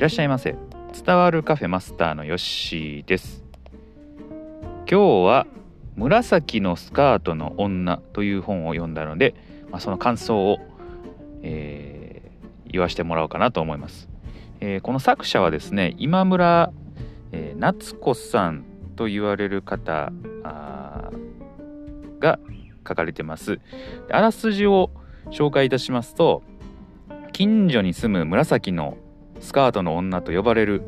いらっしゃいませ。伝わるカフェマスターのヨッシーです。今日は紫のスカートの女という本を読んだので、まあ、その感想を、えー、言わせてもらおうかなと思います、えー、この作者はですね今村、えー、夏子さんと言われる方が書かれてます。あらすじを紹介いたしますと近所に住む紫のスカートの女と呼ばれる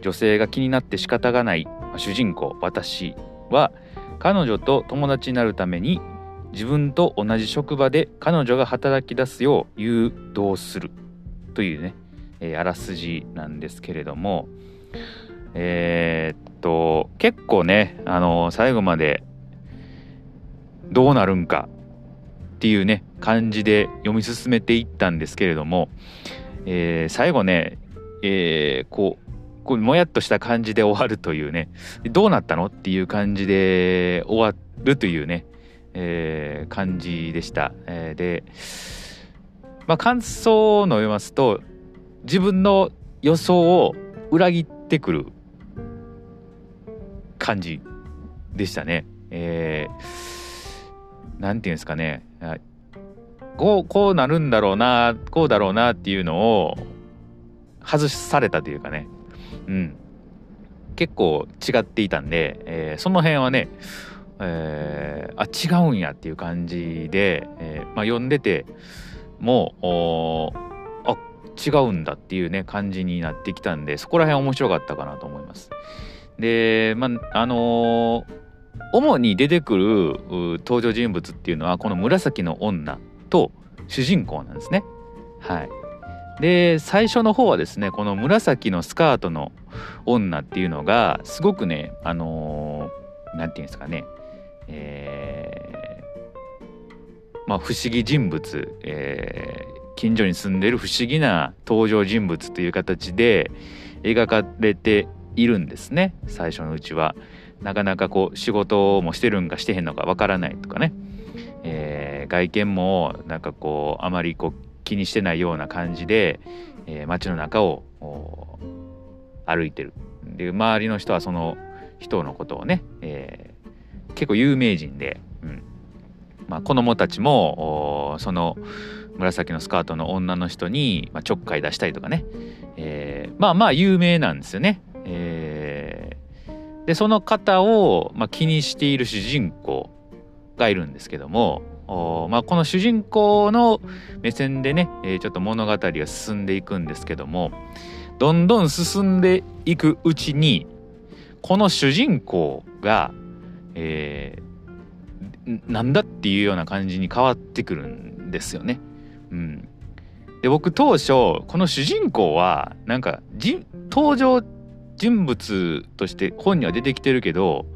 女性が気になって仕方がない主人公私は彼女と友達になるために自分と同じ職場で彼女が働き出すよう誘導するというね、えー、あらすじなんですけれどもえー、っと結構ねあのー、最後までどうなるんかっていうね感じで読み進めていったんですけれども、えー、最後ね、えー、こうこうもやっとした感じで終わるというねどうなったのっていう感じで終わるというね、えー、感じでした。えー、でまあ感想を述べますと自分の予想を裏切ってくる感じでしたね。えー何て言うんですかねこうこうなるんだろうなこうだろうなっていうのを外されたというかね。うん。結構違っていたんで、えー、その辺はね、えー、あ違うんやっていう感じで、えー、まあ、読んでてもうあ違うんだっていうね感じになってきたんでそこら辺面白かったかなと思います。でまああのー主に出てくる登場人物っていうのはこの紫の女。と主人公なんですね。はい、で最初の方はですねこの紫のスカートの女っていうのがすごくねあの何、ー、て言うんですかね、えー、まあ、不思議人物、えー、近所に住んでる不思議な登場人物という形で描かれているんですね最初のうちは。なかなかこう仕事もしてるんかしてへんのかわからないとかね、外見もなんかこうあまりこう気にしてないような感じで、えー、街の中を歩いてる。で周りの人はその人のことをね、えー、結構有名人で、うん。まあ、子供たちもその紫のスカートの女の人に、まあ、ちょっかい出したりとかね、えー、まあまあ有名なんですよね。えーでその方を、まあ、気にしている主人公がいるんですけどもまあ、この主人公の目線でね、えー、ちょっと物語が進んでいくんですけどもどんどん進んでいくうちにこの主人公が、えー、なんだっていうような感じに変わってくるんですよね。うん、で僕当初この主人公はなんか登場人物として本には出てきてるけど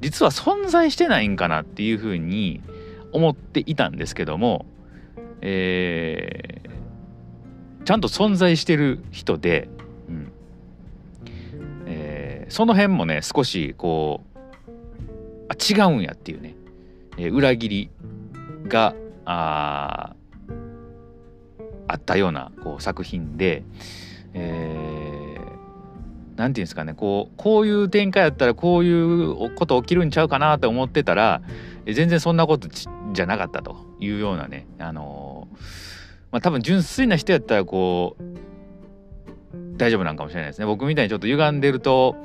実は存在してないんかなっていうふうに思っていたんですけども、えー、ちゃんと存在してる人で、うん。えー、その辺もね少しこうあ違うんやっていうね、えー、裏切りがああったようなこう作品で、えー何て言うんですかねこうこういう展開やったらこういうこと起きるんちゃうかなと思ってたら全然そんなことじゃなかったというようなねあのー、まあ多分純粋な人やったらこう大丈夫なんかもしれないですね。僕みたいにちょっと歪んでると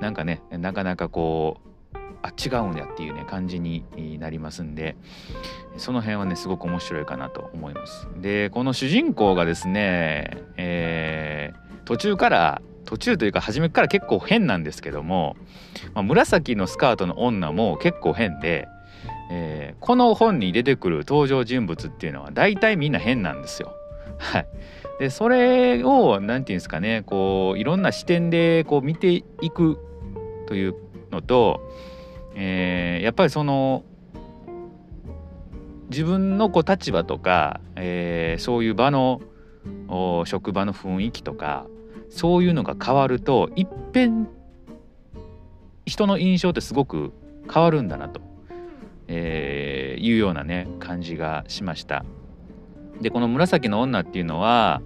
なんかねなかなかこうあ違うんやっていうね感じになりますんでその辺はねすごく面白いかなと思います。でこの主人公がですね、えー、途中から途中というか初めから結構変なんですけども、まあ、紫のスカートの女も結構変で、えー、この本に出てくる登場人物っていうのは大体みんな変なんですよ。はい、でそれを何て言うんですかねこういろんな視点でこう見ていくというのと、えー、やっぱりその自分のこう立場とか、えー、そういう場の職場の雰囲気とかそういうのが変わるといっぺん人の印象ってすごく変わるんだなと、えー、いうようなね感じがしました。でこの紫の女っていうのは、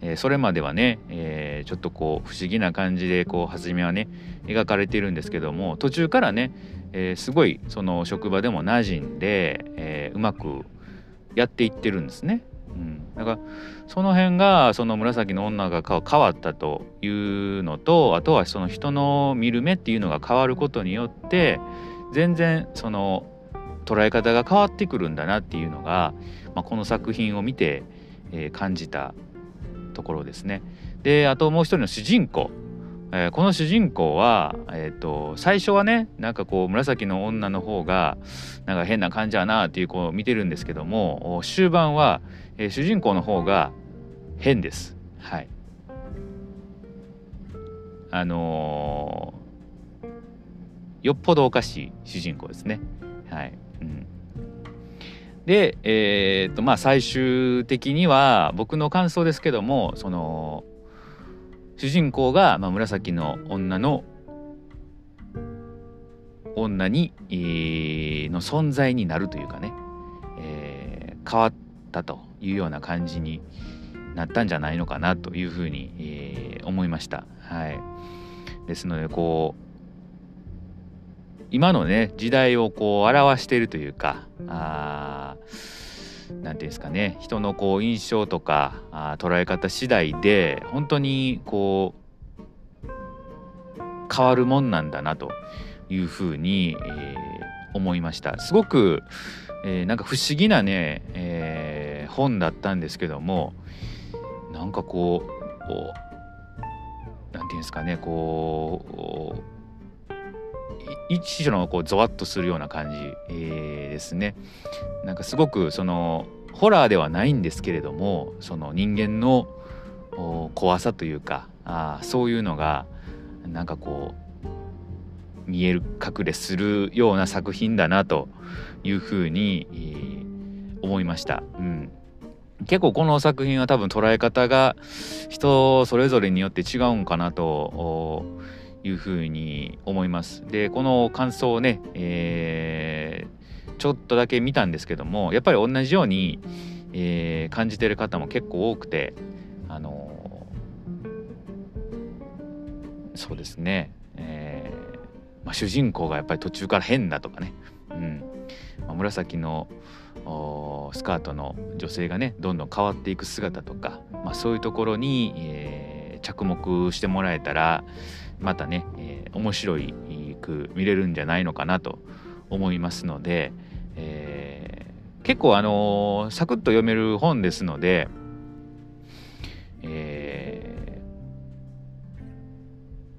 えー、それまではね、えー、ちょっとこう不思議な感じでこう初めはね描かれているんですけども途中からね、えー、すごいその職場でも馴染んで、えうまくやっていってるんですね。うん、だからその辺がその紫の女が変わったというのとあとはその人の見る目っていうのが変わることによって全然その捉え方が変わってくるんだなっていうのが、まあ、この作品を見て、えー、感じたところですね。であともう一人の主人公、えー、この主人公は、えーと、最初はねなんかこう紫の女の方がなんか変な感じやなっていうこう見てるんですけども終盤は、えー、主人公の方が変です。はいあのー、よっぽどおかしい主人公ですね。はい。うん、で、えー、っとまあ最終的には僕の感想ですけどもその主人公が、まあ、紫の女の女に、えー、の存在になるというかね、えー、変わったというような感じになったんじゃないのかなというふうに、えー、思いました。はい、ですのでこう今のね時代をこう表しているというか何て言うんですかね人のこう印象とかあ捉え方次第で本当にこう変わるもんなんだなというふうに、えー、思いました。すごく、えー、なんか不思議なね、えー、本だったんですけどもなんかこう何て言うんですかねこう一種のこうゾワッとするような感じ、えー、ですね。なんかすごくそのホラーではないんですけれどもその人間の怖さというかあそういうのがなんかこう見える隠れするような作品だなというふうに、えー、思いました。うん結構この作品は多分捉え方が人それぞれによって違うんかなというふうに思います。でこの感想をね、えー、ちょっとだけ見たんですけどもやっぱり同じように、えー、感じてる方も結構多くてあのー、そうですね、えーまあ、主人公がやっぱり途中から変だとかね、うんまあ、紫のスカートの女性がねどんどん変わっていく姿とか、まあ、そういうところに、えー、着目してもらえたらまたね、えー、面白いく見れるんじゃないのかなと思いますので、えー、結構あのー、サクッと読める本ですので、えー、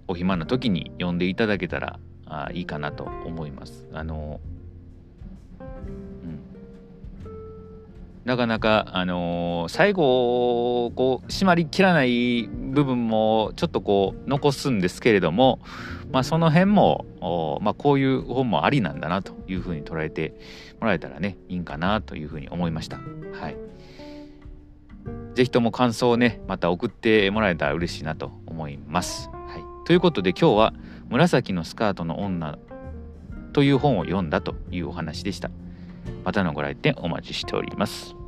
お暇な時に読んでいただけたらあいいかなと思います。あのーなかなか、あのー、最後こう締まりきらない部分もちょっとこう残すんですけれども、まあ、その辺も、まあ、こういう本もありなんだなというふうに捉えてもらえたらねいいんかなというふうに思いました。はい、ぜひとも感想をねまた送ってもらえたら嬉しいなと思います。はい、ということで今日は「紫のスカートの女」という本を読んだというお話でした。またのご来店お待ちしております。